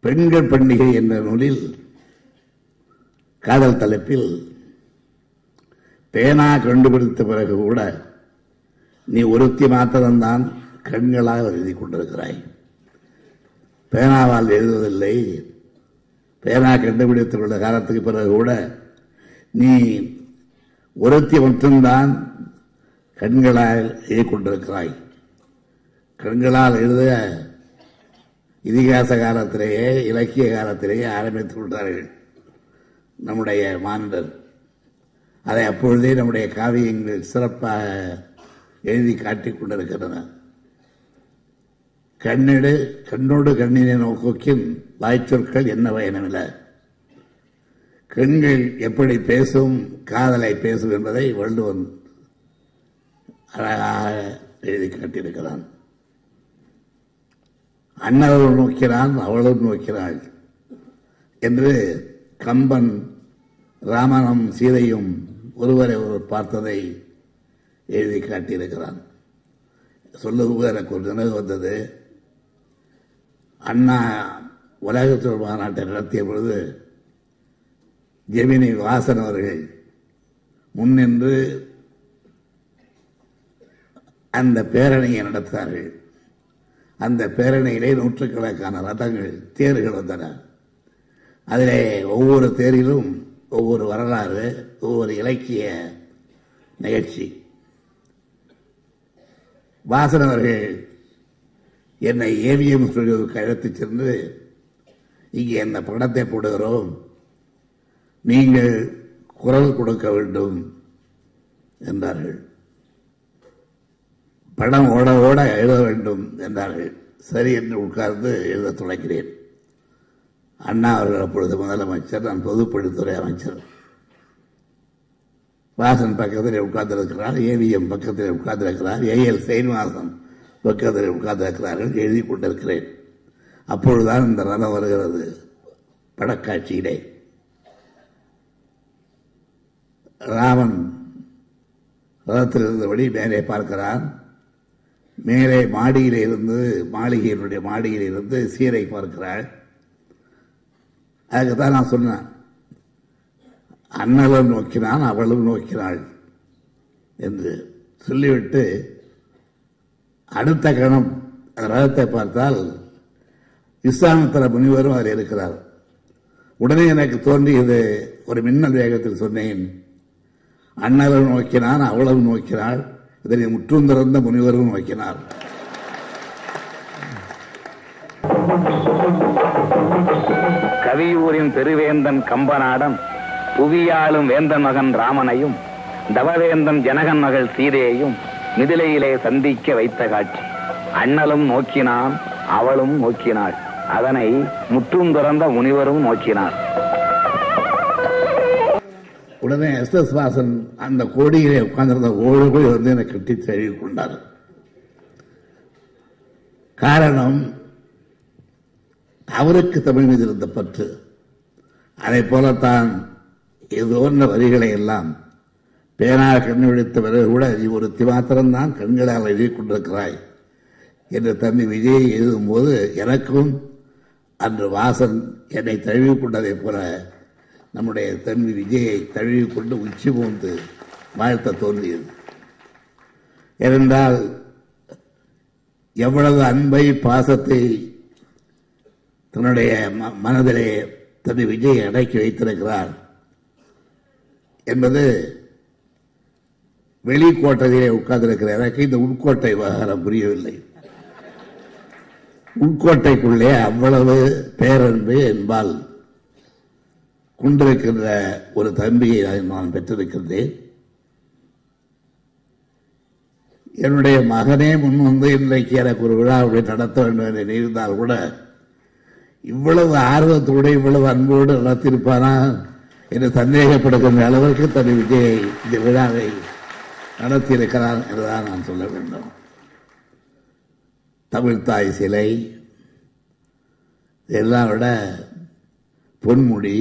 பெண்கள் பண்டிகை என்ற நூலில் காதல் தலைப்பில் பேனா கண்டுபிடித்த பிறகு கூட நீ ஒருத்தி மாத்திரம்தான் கண்களால் எழுதி கொண்டிருக்கிறாய். பேனாவால் எழுதுவதில்லை. பேனா கண்டுபிடித்துள்ள காலத்துக்கு பிறகு கூட நீ ஒருத்தி மட்டும்தான் கண்களால் எழுதி கொண்டிருக்கிறாய். கண்களால் எழுத இதிகாச காலத்திலேயே இலக்கிய காலத்திலேயே ஆரம்பித்து விட்டார்கள் நம்முடைய மாநிலர் அதை அப்பொழுதே நம்முடைய காவியங்கள் சிறப்பாக எழுதி காட்டிக் கொண்டிருக்கின்றன. கண்ணிடு கண்ணோடு கண்ணினை நோக்கின் வாய்ச்சொற்கள் என்ன பயணமில்லை கண்கள் எப்படி பேசும் காதலை பேசும் என்பதை வள்ளுவன் அழகாக எழுதி காட்டியிருக்கிறான். அண்ணவள் நோக்கிறான் அவளும் நோக்கிறாள் என்று கம்பன் ராமனும் சீதையும் ஒருவரை ஒருவர் பார்த்ததை எழுதி காட்டியிருக்கிறான். சொல்லுவது எனக்கு ஒரு நினைவு வந்தது. அண்ணா உலகத்தொழில் மாநாட்டை நடத்திய பொழுது ஜெமினி வாசன் அவர்கள் முன்னின்று அந்த பேரணியை நடத்தினார்கள் அந்த பேரணியிலே நூற்றுக்கணக்கான ரதங்கள் தேர்கள் வந்தன. அதிலே ஒவ்வொரு தேரிலும் ஒவ்வொரு வரலாறு ஒவ்வொரு இலக்கிய நிகழ்ச்சி. வாசன் அவர்கள் என்னை ஏவிஎம் ஸ்டுடியோவுக்கு அழைத்துச் சென்று இங்கே இந்த படத்தை போடுகிறோம்? நீங்கள் குரல் கொடுக்க வேண்டும் என்றார்கள். படம் ஓட ஓட எழுத வேண்டும் என்றார்கள் சரி என்று உட்கார்ந்து எழுத தொடங்கினேன் அண்ணா அவர்கள் அப்பொழுது முதலமைச்சர் நான் பொதுப்பணித்துறை அமைச்சர். வாசன் பக்கத்தில் உட்கார்ந்திருக்கிறார் ஏவிஎம் பக்கத்தில் உட்கார்ந்திருக்கிறார் ஏஎல் சீனிவாசன் பக்கத்தில் உட்கார்ந்திருக்கிறார்கள் எழுதி கொண்டிருக்கிறேன். அப்பொழுதுதான் இந்த ரதம் வருகிறது படக்காட்சியிலே. ராமன் ரதத்தில் இருந்தபடி மேலே பார்க்கிறான். மேலே மாடியில் இருந்து மாளிகையினுடைய மாடியில் இருந்து சீரை பார்க்கிறாள். அதுக்கு தான் நான் சொன்னேன் அண்ணலும் நோக்கினான் அவளும் நோக்கினாள் என்று சொல்லிவிட்டு அடுத்த கணம் அந்த ரகத்தை பார்த்தால் இஸ்லாமத்திர முனிவரும் அதில் இருக்கிறார். உடனே எனக்கு தோன்றியது ஒரு மின்னல் வேகத்தில் சொன்னேன் அண்ணலும் நோக்கினான் அவளும் நோக்கினாள். இதனை முற்றும் திறந்த முனிவரும் நோக்கினார் கவியூரின் பெருவேந்தன் கம்பநாடன் புவியாளும் வேந்தன் மகன் ராமனையும் தவவேந்தன் ஜனகன் மகள் சீதையையும் மிதிலையிலே சந்திக்க வைத்த காட்சி. அண்ணலும் நோக்கினான் அவளும் நோக்கினாள். அதனை முற்றும் துறந்த முனிவரும் நோக்கினார். உடனே எஸ் எஸ் வாசன் அந்த கோடியிலே உட்கார்ந்திருந்த ஓடுகள் வந்து என்னை கட்டி தழுவி கொண்டார். காரணம் அவருக்கு தமிழ் மீது இருந்த பற்று. அதை போலத்தான் இது வரிகளை எல்லாம் பேனா கண் விழித்த பிறகு கூட நீ ஒரு மாத்திரம்தான் கண்களால் எழுதி கொண்டிருக்கிறாய் என்று தம்பி விஜய் எழுதும்போது எனக்கும் அன்று வாசன் என்னை தழுவி கொண்டதைப் போல நம்முடைய தம்பி விஜயை தழுவி கொண்டு உச்சி போந்து வாழ்த்த தோன்றியது. ஏனென்றால் எவ்வளவு அன்பை பாசத்தை தன்னுடைய ம- மனதிலே தம்பி விஜய் அடக்கி வைத்திருக்கிறார் என்பது வெளிக்கோட்டையிலே உட்கார்ந்திருக்கிற எனக்கு இந்த உட்கோட்டை விவகாரம் புரியவில்லை. உட்கோட்டைக்குள்ளே அவ்வளவு பேரன்பு என்பால் கொண்டிருக்கின்ற ஒரு தம்பியை நான் பெற்றிருக்கின்றேன் என்னுடைய மகனே முன் வந்து இன்றைக்கு எனக்கு ஒரு விழாவை நடத்த வேண்டும் என்று இருந்தால் கூட இவ்வளவு ஆர்வத்தோடு இவ்வளவு அன்போடு நடத்தியிருப்பானா என்று சந்தேகப்படுகின்ற அளவிற்கு தன் விஜயை இந்த விழாவை நடத்தியிருக்கிறான் என்றுதான் நான் சொல்ல வேண்டும். தமிழ்த்தாய் சிலை இதெல்லாம் விட பொன்முடி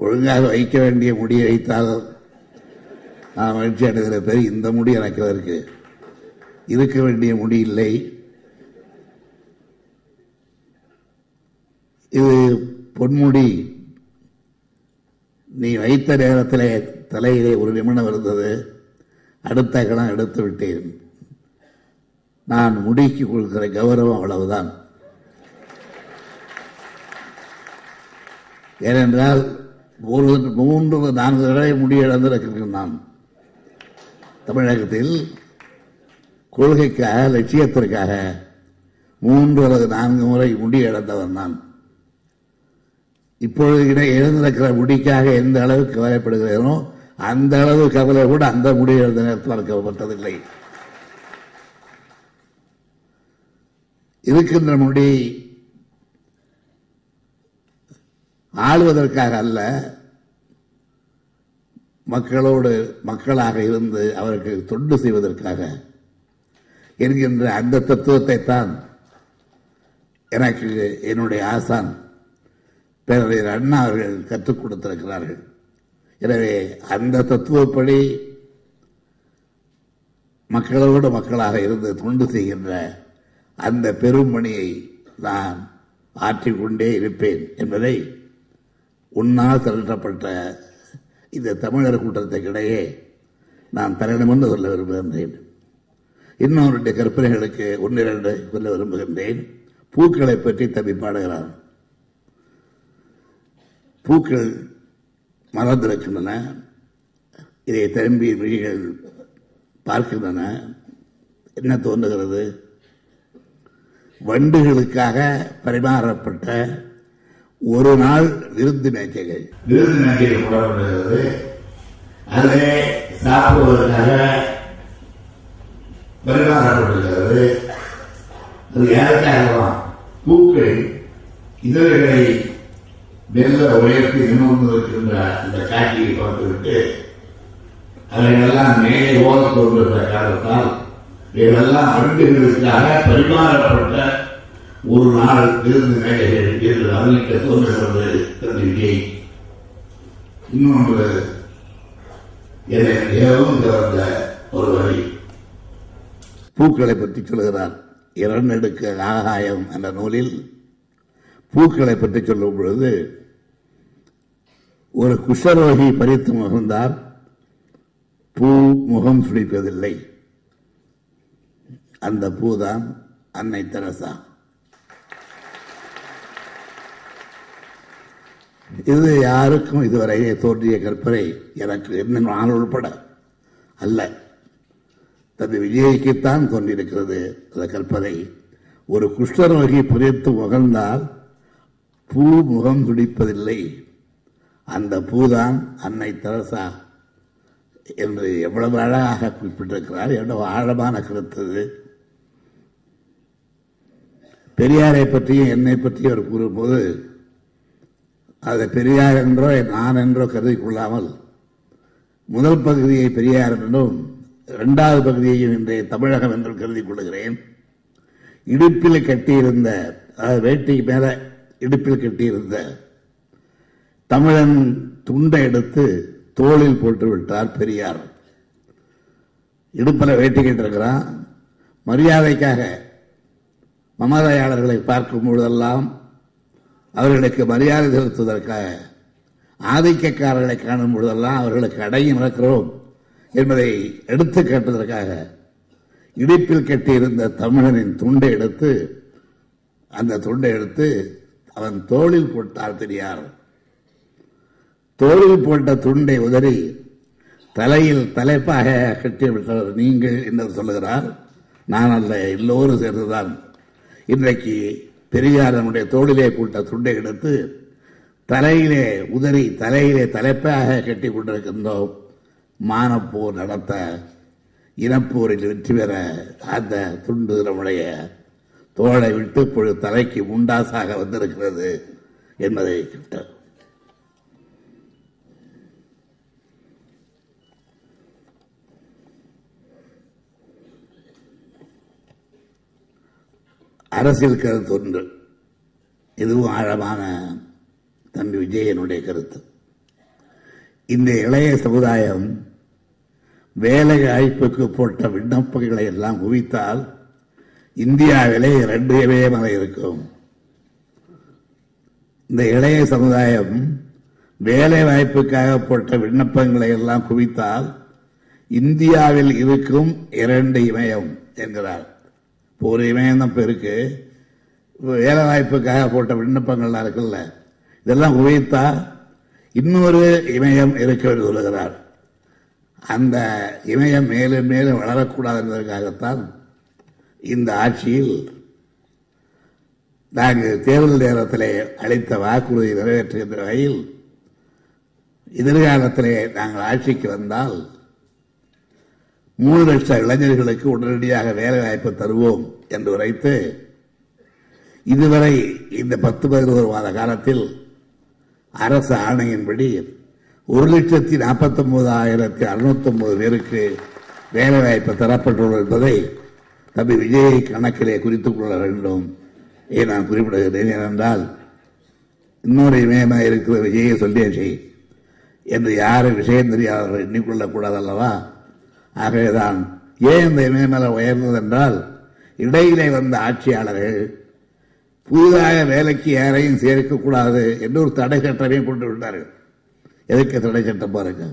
ஒழுங்காக வைக்க வேண்டிய முடியை வைத்தால் நான் மகிழ்ச்சி அடைகிற பேர் இந்த முடி எனக்கு இருக்கு. இருக்க வேண்டிய முடி இல்லை. இது பொன்முடி. நீ வைத்த நேரத்திலே தலையிலே ஒரு நிமிடம் இருந்தது. அடுத்த கணம் எடுத்து விட்டேன். நான் முடிக்கு கொடுக்கிற கௌரவம் அவ்வளவுதான். ஏனென்றால் ஒரு மூன்று நான்கு தடவை முடி இழந்திருக்கிறேன் நான். தமிழகத்தில் கொள்கைக்காக லட்சியத்திற்காக மூன்று அல்லது நான்கு முறை முடி இழந்தவன் நான். இப்பொழுது இட இழந்திருக்கிற முடிக்காக எந்த அளவுக்கு கவலைப்படுகிறேனோ அந்த அளவு கவலை கூட அந்த முடி இழந்த நேரத்தில் இருக்கப்பட்டதில்லை இருக்கின்ற முடி ஆளுவதற்காக அல்ல மக்களோடு மக்களாக இருந்து அவருக்கு தொண்டு செய்வதற்காக என்கின்ற அந்த தத்துவத்தை தான் எனக்கு என்னுடைய ஆசான் பேரறிஞர் அண்ணா அவர்கள் கற்றுக் கொடுத்திருக்கிறார்கள். எனவே அந்த தத்துவப்படி மக்களோடு மக்களாக இருந்து தொண்டு செய்கின்ற அந்த பெரும் பணியை நான் ஆற்றிக்கொண்டே இருப்பேன் என்பதை உன்னால் திரட்டப்பட்ட இந்த தமிழர் கூட்டத்துக்கிடையே நான் தரணுமென்று சொல்ல விரும்புகின்றேன். இன்னொருடைய கற்பனைகளுக்கு இரண்டு சொல்ல விரும்புகின்றேன். பூக்களை பற்றி தம்பி பாடுகிறான் பூக்கள் மலர்ந்திருக்கின்றன. இதை திரும்பி விழிகள் பார்க்கின்றன. என்ன தோன்றுகிறது? வண்டுகளுக்காக பரிமாறப்பட்ட ஒரு நாள் விருந்து மேஜைகள். விருந்து மேஜைகள் போடப்படுகிறது. அதிலே சாப்பிடுவதற்காக பரிமாறப்படுகிறது அது யாருக்காகலாம் பூக்கள் இதழ்களை மெல்ல உயர்த்தி நிமிர்ந்திருக்கின்ற அந்த காட்சியை பார்த்துவிட்டு அவைகளெல்லாம் மேலே ஓத தோன்றுகிற காரணத்தால் இவைகளெல்லாம் வண்டுகளுக்காக பரிமாறப்பட்ட ஒரு நாள் விருந்து மேடைகள் என்று அருளிக்க தோன்றுகிறது என்று விஜய் இன்னொன்று என்னை மிகவும் கவர்ந்த ஒரு வழி. பூக்களை பற்றி சொல்கிறார் இரண்டெடுக்க ஆகாயம் என்ற நூலில் பூக்களை பற்றி சொல்லும் பொழுது ஒரு குஷரோகி பறித்து முகந்தால் பூ முகம் சுழிப்பதில்லை. அந்த பூதான் அன்னை தெரசா. இது யாருக்கும் இதுவரையே தோன்றிய கற்பனை எனக்கு என்ன நான் உள்பட அல்ல. தம்பி விஜய்க்குத்தான் தோன்றியிருக்கிறது அந்த கற்பனை. ஒரு குஷ்டரோகி புரித்து முகழ்ந்தால் பூ முகம் துடிப்பதில்லை. அந்த பூதான் அன்னை தரசா என்று எவ்வளவு அழகாக குறிப்பிட்டிருக்கிறார். எவ்வளவு ஆழமான கருத்து இது. பெரியாரை பற்றியும் என்னை பற்றியும் அவர் கூறும்போது அதை பெரியார் என்றோ நான் என்றோ கருதி கொள்ளாமல் முதல் பகுதியை பெரியார் என்றும் இரண்டாவது பகுதியையும் இன்றைய தமிழகம் என்றும் கருதி கொள்ளுகிறேன் இடுப்பில் கட்டியிருந்த அதாவது வேட்டிக்கு மேல இடுப்பில் கட்டியிருந்த தமிழன் துண்டை எடுத்து தோளில் போட்டு விட்டார் பெரியார். இடுப்பில் வேட்டி கேட்டிருக்கிறான். மரியாதைக்காக மமதையாளர்களை பார்க்கும் பொழுதெல்லாம் அவர்களுக்கு மரியாதை செலுத்துவதற்காக ஆதிக்கக்காரர்களை காணும் பொழுதெல்லாம் அவர்களுக்கு அடங்கி நடக்கிறோம் என்பதை எடுத்து காட்டுவதற்காக இடிப்பில் கட்டியிருந்த தமிழனின் துண்டை எடுத்து அந்த துண்டை எடுத்து அவன் தோளில் போட்டார் தெரியார். தோளில் போட்ட துண்டை உதறி தலையில் தலைப்பாக கட்டிவிட்டவர் நீங்கள் என்று சொல்லுகிறார். நான் அல்ல எல்லோரும் சேர்ந்துதான். இன்றைக்கு பெரியார் தன்னுடைய தோளிலே போட்ட துண்டை எடுத்து தலையிலே உதறி தலையிலே தலைப்பாக கட்டி கொண்டிருக்கின்றோம் மானப்போர் நடத்த இனப்போரில் வெற்றி பெற அந்த துண்டு நம்முடைய தோளை விட்டு இப்பொழுது தலைக்கு முண்டாசாக வந்திருக்கிறது என்பதை கேட்டோம். அரசியல் கருத்து ஒன்று இதுவும் ஆழமான தம்பி விஜயனுடைய கருத்து. இந்த இளைய சமுதாயம் வேலை வாய்ப்புக்கு போட்ட விண்ணப்பங்களை எல்லாம் குவித்தால் இந்தியாவிலே இரண்டு இமயமலை இருக்கும். இந்த இளைய சமுதாயம் வேலை வாய்ப்புக்காக போட்ட விண்ணப்பங்களை எல்லாம் குவித்தால் இந்தியாவில் இருக்கும் இரண்டு இமயம் என்கிறார். ஒரு இமயம் தான் பெருக்கு வேலை வாய்ப்புக்காக போட்ட விண்ணப்பங்கள்லாம் இருக்குல்ல. இதெல்லாம் உபயோகித்தா இன்னொரு இமயம் இருக்க சொல்லுகிறார். அந்த இமயம் மேலும் மேலும் வளரக்கூடாது என்பதற்காகத்தான் இந்த ஆட்சியில் நாங்கள் தேர்தல் நேரத்திலே அளித்த வாக்குறுதி நிறைவேற்றுகின்ற வகையில் எதிர்காலத்திலே நாங்கள் ஆட்சிக்கு வந்தால் மூணு லட்சம் இளைஞர்களுக்கு உடனடியாக வேலை வாய்ப்பு தருவோம் என்று உரைத்து இதுவரை இந்த பத்து பதினோரு மாத காலத்தில் அரசு ஆணையின்படி ஒரு லட்சத்தி நாற்பத்தி ஒன்பதாயிரத்தி அறுநூத்தி ஒன்பது பேருக்கு வேலை வாய்ப்பு தரப்பட்டுள்ளது என்பதை தம்பி விஜயை கணக்கிலே குறித்துக் கொள்ள வேண்டும். ஏன் நான் குறிப்பிடுகிறேன் ஏனென்றால் இன்னொரு இமயமாக இருக்கிற விஜயை சொல்லியாச்சு. என்று யாரும் விஷயம் தெரியாதவர்கள் எண்ணிக்கொள்ளக்கூடாது அல்லவா? ஆகவேதான் ஏன் இந்த இமயமலை உயர்ந்தது என்றால் இடையிலே வந்த ஆட்சியாளர்கள் புதிதாக வேலைக்கு யாரையும் சேர்க்கக்கூடாது என்று ஒரு தடை சட்டமே கொண்டு விட்டார்கள். எதுக்கு தடை சட்டம் பாருங்க.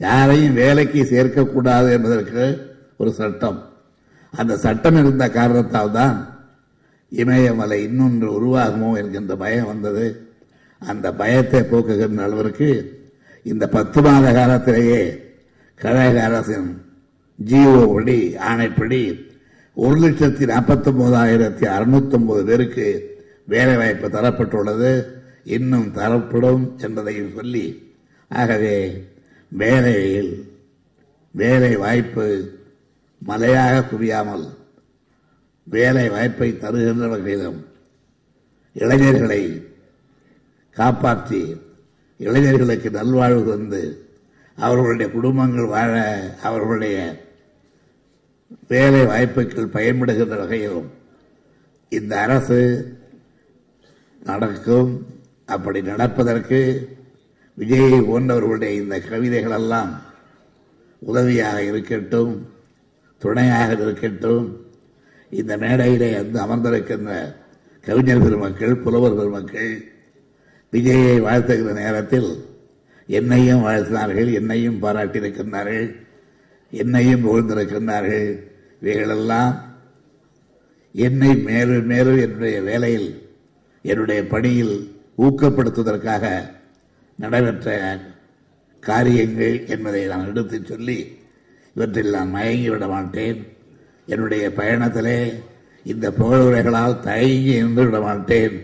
யாரையும் வேலைக்கு சேர்க்கக்கூடாது என்பதற்கு ஒரு சட்டம். அந்த சட்டம் இருந்த காரணத்தால் தான் இமயமலை இன்னொன்று உருவாகுமோ என்கின்ற பயம் வந்தது. அந்த பயத்தை போக்குகின்ற அளவிற்கு இந்த பத்து மாத காலத்திலேயே கழக அரசின் ஜிஓபடி ஆணைப்படி ஒரு லட்சத்தி நாற்பத்தொம்போதாயிரத்தி அறுநூத்தொம்பது பேருக்கு வேலைவாய்ப்பு தரப்பட்டுள்ளது. இன்னும் தரப்படும் என்பதையும் சொல்லி ஆகவே வேலையில் வேலை வாய்ப்பு மலையாக குவியாமல் வேலை வாய்ப்பை தருகின்ற வகையிலும் இளைஞர்களை காப்பாற்றி இளைஞர்களுக்கு நல்வாழ்வு தந்து அவர்களுடைய குடும்பங்கள் வாழ அவர்களுடைய வேலை வாய்ப்புகள் பயன்படுகின்ற வகையிலும் இந்த அரசு நடக்கும். அப்படி நடப்பதற்கு விஜயை போன்றவர்களுடைய இந்த கவிதைகளெல்லாம் உதவியாக இருக்கட்டும் துணையாக இருக்கட்டும். இந்த மேடையிலே வந்து அமர்ந்திருக்கின்ற கவிஞர் பெருமக்கள் புலவர் பெருமக்கள் விஜயை வாழ்த்துகிற நேரத்தில் என்னையும் வாழ்த்தினார்கள் என்னையும் பாராட்டியிருக்கின்றார்கள் என்னையும் புகழ்ந்திருக்கின்றார்கள். இவைகளெல்லாம் என்னை மேலும் மேலும் என்னுடைய வேலையில் என்னுடைய பணியில் ஊக்கப்படுத்துவதற்காக நடைபெற்ற காரியங்கள் என்பதை நான் எடுத்துச் சொல்லி இவற்றில் நான் மயங்கிவிட மாட்டேன். என்னுடைய பயணத்திலே இந்த புகழுரைகளால் தயங்கி நின்று விட மாட்டேன்.